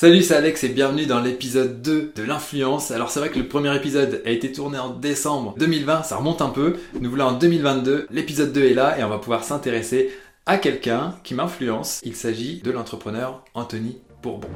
Salut, c'est Alex et bienvenue dans l'épisode 2 de l'influence. Alors c'est vrai que le premier épisode a été tourné en décembre 2020, ça remonte un peu. Nous voilà en 2022, l'épisode 2 est là et on va pouvoir s'intéresser à quelqu'un qui m'influence. Il s'agit de l'entrepreneur Anthony Bourbon.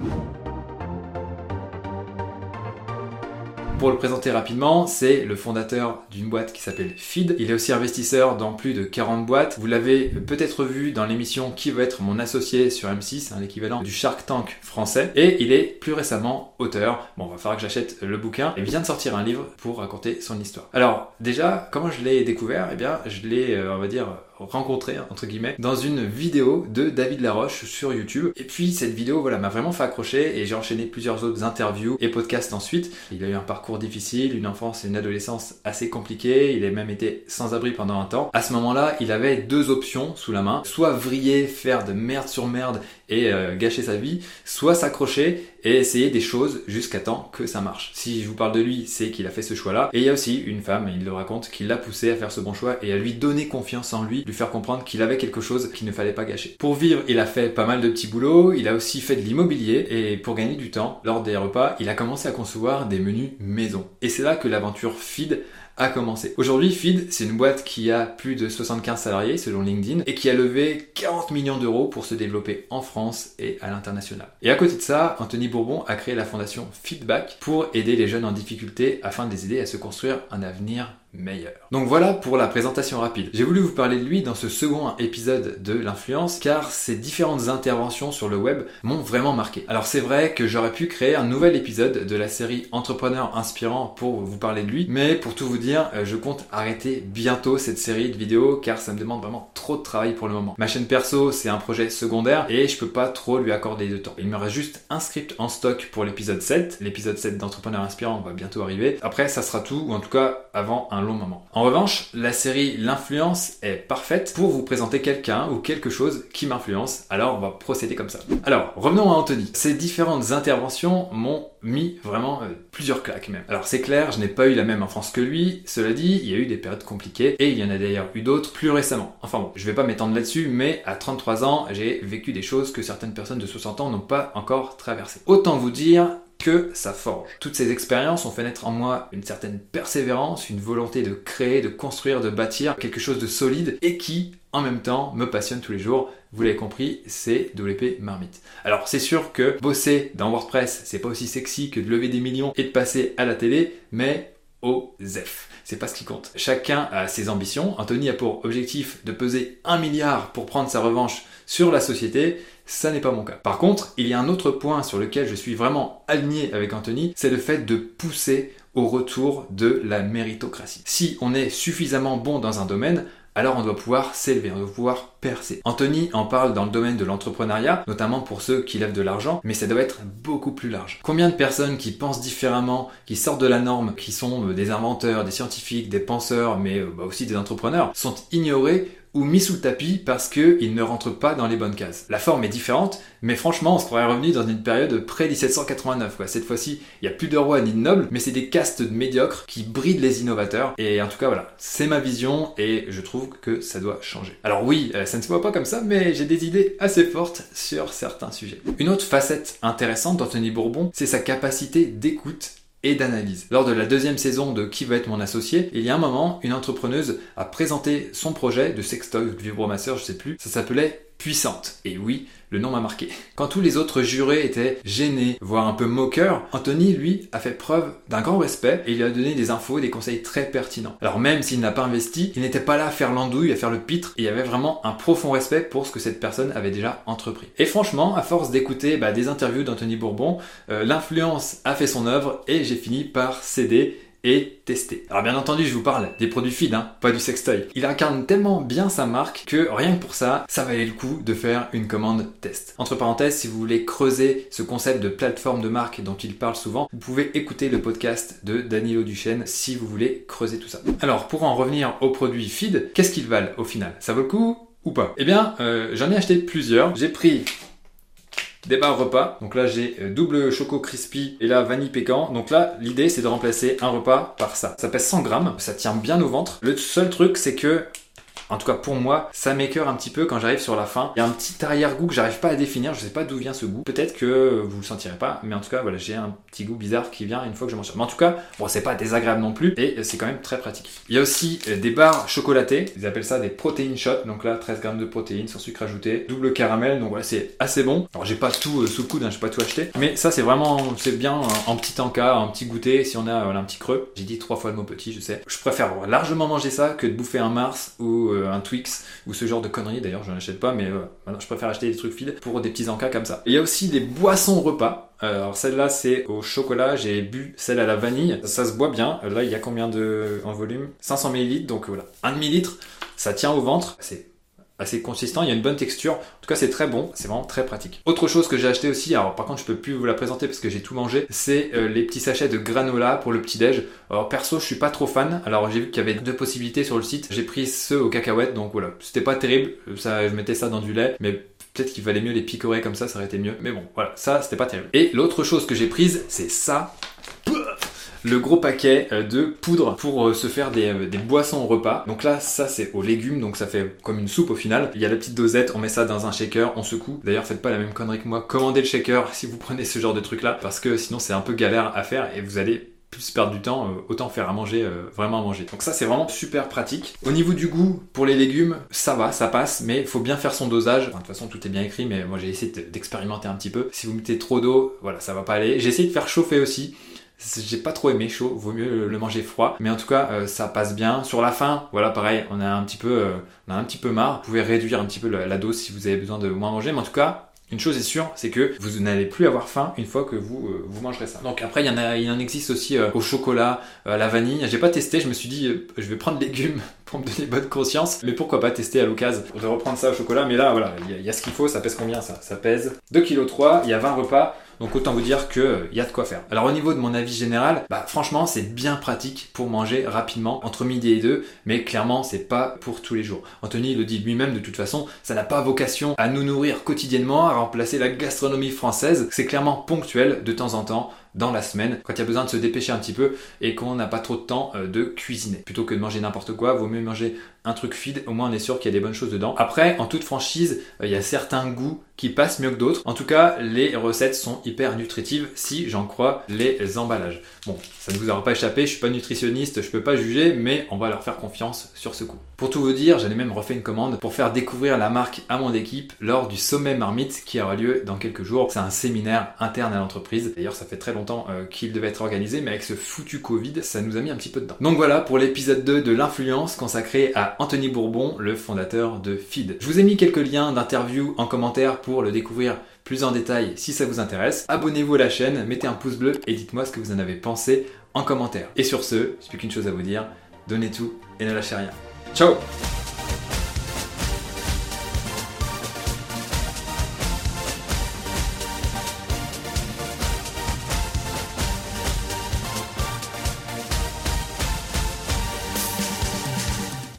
Pour le présenter rapidement, c'est le fondateur d'une boîte qui s'appelle Feed. Il est aussi investisseur dans plus de 40 boîtes. Vous l'avez peut-être vu dans l'émission Qui veut être mon associé sur M6, l'équivalent du Shark Tank français. Et il est plus récemment auteur. Bon, va falloir que j'achète le bouquin. Il vient de sortir un livre pour raconter son histoire. Alors, déjà, comment je l'ai découvert? Eh bien, je l'ai, euh, on va dire, rencontré entre guillemets dans une vidéo de David Laroche sur YouTube. Et puis cette vidéo voilà m'a vraiment fait accrocher et j'ai enchaîné plusieurs autres interviews et podcasts ensuite. Il a eu un parcours difficile, une enfance et une adolescence assez compliquée, il a même été sans abri pendant un temps. À ce moment-là, il avait deux options sous la main, soit vriller, faire de merde sur merde et euh, gâcher sa vie, soit s'accrocher et essayer des choses jusqu'à temps que ça marche. Si je vous parle de lui, c'est qu'il a fait ce choix-là. Et il y a aussi une femme, il le raconte, qui l'a poussé à faire ce bon choix et à lui donner confiance en lui, lui faire comprendre qu'il avait quelque chose qu'il ne fallait pas gâcher. Pour vivre, il a fait pas mal de petits boulots, il a aussi fait de l'immobilier et pour gagner du temps, lors des repas, il a commencé à concevoir des menus maison. Et c'est là que l'aventure feed a commencé. Aujourd'hui, Feed, c'est une boîte qui a plus de 75 salariés selon LinkedIn et qui a levé 40 millions d'euros pour se développer en France et à l'international. Et à côté de ça, Anthony Bourbon a créé la fondation Feedback pour aider les jeunes en difficulté afin de les aider à se construire un avenir meilleur. Donc voilà pour la présentation rapide. J'ai voulu vous parler de lui dans ce second épisode de l'influence car ses différentes interventions sur le web m'ont vraiment marqué. Alors c'est vrai que j'aurais pu créer un nouvel épisode de la série Entrepreneur inspirant pour vous parler de lui, mais pour tout vous dire, euh, je compte arrêter bientôt cette série de vidéos car ça me demande vraiment trop de travail pour le moment. Ma chaîne perso, c'est un projet secondaire et je peux pas trop lui accorder de temps. Il me reste juste un script en stock pour l'épisode 7. L'épisode 7 d'Entrepreneur inspirant va bientôt arriver. Après, ça sera tout, ou en tout cas avant un long moment. En revanche, la série L'influence est parfaite pour vous présenter quelqu'un ou quelque chose qui m'influence. Alors on va procéder comme ça. Alors, revenons à Anthony. Ces différentes interventions m'ont mis vraiment euh, plusieurs claques même. Alors c'est clair, je n'ai pas eu la même enfance que lui. Cela dit, il y a eu des périodes compliquées et il y en a d'ailleurs eu d'autres plus récemment. Enfin bon, je vais pas m'étendre là-dessus, mais à 33 ans, j'ai vécu des choses que certaines personnes de 60 ans n'ont pas encore traversées. Autant vous dire que ça forge. Toutes ces expériences ont fait naître en moi une certaine persévérance, une volonté de créer, de construire, de bâtir quelque chose de solide et qui, en même temps, me passionne tous les jours. Vous l'avez compris, c'est WP Marmite. Alors c'est sûr que bosser dans WordPress, c'est pas aussi sexy que de lever des millions et de passer à la télé, mais ZEF. C'est pas ce qui compte. Chacun a ses ambitions. Anthony a pour objectif de peser un milliard pour prendre sa revanche sur la société. Ça n'est pas mon cas. Par contre, il y a un autre point sur lequel je suis vraiment aligné avec Anthony, c'est le fait de pousser au retour de la méritocratie. Si on est suffisamment bon dans un domaine, alors on doit pouvoir s'élever, on doit pouvoir percer. Anthony en parle dans le domaine de l'entrepreneuriat, notamment pour ceux qui lèvent de l'argent, mais ça doit être beaucoup plus large. Combien de personnes qui pensent différemment, qui sortent de la norme, qui sont euh, des inventeurs, des scientifiques, des penseurs, mais euh, bah, aussi des entrepreneurs, sont ignorées ou mis sous le tapis parce qu'ils ne rentrent pas dans les bonnes cases. La forme est différente, mais franchement, on se pourrait revenu dans une période pré-1789. Cette fois-ci, il n'y a plus de rois ni de nobles, mais c'est des castes médiocres qui brident les innovateurs. Et en tout cas, voilà, c'est ma vision et je trouve que ça doit changer. Alors oui, euh, ça ne se voit pas comme ça, mais j'ai des idées assez fortes sur certains sujets. Une autre facette intéressante d'Anthony Bourbon, c'est sa capacité d'écoute et d'analyse. Lors de la deuxième saison de Qui va être mon associé, il y a un moment, une entrepreneuse a présenté son projet de sextoy de vibromasseur, je sais plus. Ça s'appelait Et oui, le nom m'a marqué. Quand tous les autres jurés étaient gênés, voire un peu moqueurs, Anthony, lui, a fait preuve d'un grand respect et il a donné des infos et des conseils très pertinents. Alors même s'il n'a pas investi, il n'était pas là à faire l'andouille, à faire le pitre, et il y avait vraiment un profond respect pour ce que cette personne avait déjà entrepris. Et franchement, à force d'écouter bah, des interviews d'Anthony Bourbon, euh, l'influence a fait son œuvre et j'ai fini par céder et tester. Alors bien entendu, je vous parle des produits feed, hein, pas du sextoy. Il incarne tellement bien sa marque que rien que pour ça, ça valait le coup de faire une commande test. Entre parenthèses, si vous voulez creuser ce concept de plateforme de marque dont il parle souvent, vous pouvez écouter le podcast de Danilo Duchesne si vous voulez creuser tout ça. Alors pour en revenir aux produits feed, qu'est-ce qu'ils valent au final? Ça vaut le coup ou pas? Eh bien, euh, j'en ai acheté plusieurs. J'ai pris des repas. Donc là, j'ai euh, double choco crispy et là, vanille pécan. Donc là, l'idée, c'est de remplacer un repas par ça. Ça pèse 100 grammes, ça tient bien au ventre. Le seul truc, c'est que En tout cas pour moi, ça m'écœure un petit peu quand j'arrive sur la fin. Il y a un petit arrière-goût que j'arrive pas à définir, je sais pas d'où vient ce goût. Peut-être que vous le sentirez pas, mais en tout cas voilà, j'ai un petit goût bizarre qui vient une fois que je m'en sers. Mais en tout cas, bon c'est pas désagréable non plus et c'est quand même très pratique. Il y a aussi euh, des barres chocolatées, ils appellent ça des protéines shots, donc là 13 grammes de protéines sans sucre ajouté, double caramel, donc voilà c'est assez bon. Alors j'ai pas tout euh, sous le coude, hein, j'ai pas tout acheté, mais ça c'est vraiment c'est bien en petit encas, en petit goûter si on a un petit creux. J'ai dit trois fois le mot petit, je sais. Je préfère largement manger ça que de bouffer un Mars ou euh, un Twix ou ce genre de conneries. D'ailleurs, je n'en achète pas, mais je préfère acheter des trucs feed pour des petits encas comme ça. il y a aussi des boissons repas. Alors celle-là c'est au chocolat, j'ai bu celle à la vanille, ça se boit bien. Là il y a combien de en volume? 500 ml, donc voilà, 1 demi-litre, ça tient au ventre, c'est assez consistant, il y a une bonne texture. En tout cas, c'est très bon, c'est vraiment très pratique. Autre chose que j'ai acheté aussi, alors par contre, je peux plus vous la présenter parce que j'ai tout mangé, c'est euh, les petits sachets de granola pour le petit déj. Alors perso, je suis pas trop fan. Alors j'ai vu qu'il y avait deux possibilités sur le site. J'ai pris ceux aux cacahuètes, donc voilà, c'était pas terrible. Ça, je mettais ça dans du lait, mais peut-être qu'il valait mieux les picorer comme ça, ça aurait été mieux. Mais bon, voilà, ça, c'était pas terrible. Et l'autre chose que j'ai prise, c'est ça le gros paquet euh, de poudre pour euh, se faire euh, des, boissons au repas. Donc là, ça c'est aux légumes, donc ça fait comme une soupe au final. Il y a la petite dosette, on met ça dans un shaker, on secoue. D'ailleurs, faites pas la même connerie que moi. Commandez le shaker si vous prenez ce genre de truc là, parce que sinon c'est un peu galère à faire et vous allez plus perdre du temps, autant faire à manger, vraiment à manger. Donc ça c'est vraiment super pratique. Au niveau du goût, pour les légumes, ça va, ça passe, mais il faut bien faire son dosage. de toute façon tout est bien écrit, mais moi j'ai essayé d'expérimenter un petit peu. Si vous mettez trop d'eau, voilà, ça va pas aller. J'ai essayé de faire chauffer aussi. J'ai pas trop aimé chaud, vaut mieux le manger froid. Mais en tout cas, euh, ça passe bien. Sur la fin, voilà, pareil, on a un petit peu, euh, on a un petit peu marre. Vous pouvez réduire un petit peu la, dose si vous avez besoin de moins manger. Mais en tout cas, une chose est sûre, c'est que vous n'allez plus avoir faim une fois que vous, euh, vous mangerez ça. Donc après, il y en a, il en existe aussi au chocolat, à la vanille. J'ai pas testé, je me suis dit, je vais prendre légumes pour me donner bonne conscience. Mais pourquoi pas tester à l'occasion de reprendre ça au chocolat. Mais là, voilà, il y, y, a ce qu'il faut. Ça pèse combien ça? Ça pèse 2,3 kg. Il y a 20 repas. Donc autant vous dire qu'il y a de quoi faire. Alors au niveau de mon avis général, bah franchement c'est bien pratique pour manger rapidement entre midi et deux, mais clairement c'est pas pour tous les jours. Anthony le dit lui-même de toute façon, ça n'a pas vocation à nous nourrir quotidiennement, à remplacer la gastronomie française. C'est clairement ponctuel de temps en temps dans la semaine, quand il y a besoin de se dépêcher un petit peu et qu'on n'a pas trop de temps euh, de cuisiner. Plutôt que de manger n'importe quoi, vaut mieux manger un truc feed, au moins on est sûr qu'il y a des bonnes choses dedans. Après, en toute franchise, euh, il y a certains goûts qui passent mieux que d'autres. En tout cas, les recettes sont hyper nutritives si j'en crois les emballages. Bon, ça ne vous aura pas échappé, je suis pas nutritionniste, je peux pas juger, mais on va leur faire confiance sur ce coup. Pour tout vous dire, j'allais même refait une commande pour faire découvrir la marque à mon équipe lors du sommet Marmite qui aura lieu dans quelques jours. C'est un séminaire interne à l'entreprise. D'ailleurs, ça fait très longtemps euh, qu'il devait être organisé, mais avec ce foutu Covid, ça nous a mis un petit peu de temps. Donc voilà pour l'épisode 2 de l'influence consacré à Anthony Bourbon, le fondateur de Feed. Je vous ai mis quelques liens d'interview en commentaire pour le découvrir plus en détail si ça vous intéresse. Abonnez-vous à la chaîne, mettez un pouce bleu et dites-moi ce que vous en avez pensé en commentaire. Et sur ce, j'ai plus qu'une chose à vous dire, donnez tout et ne lâchez rien. Ciao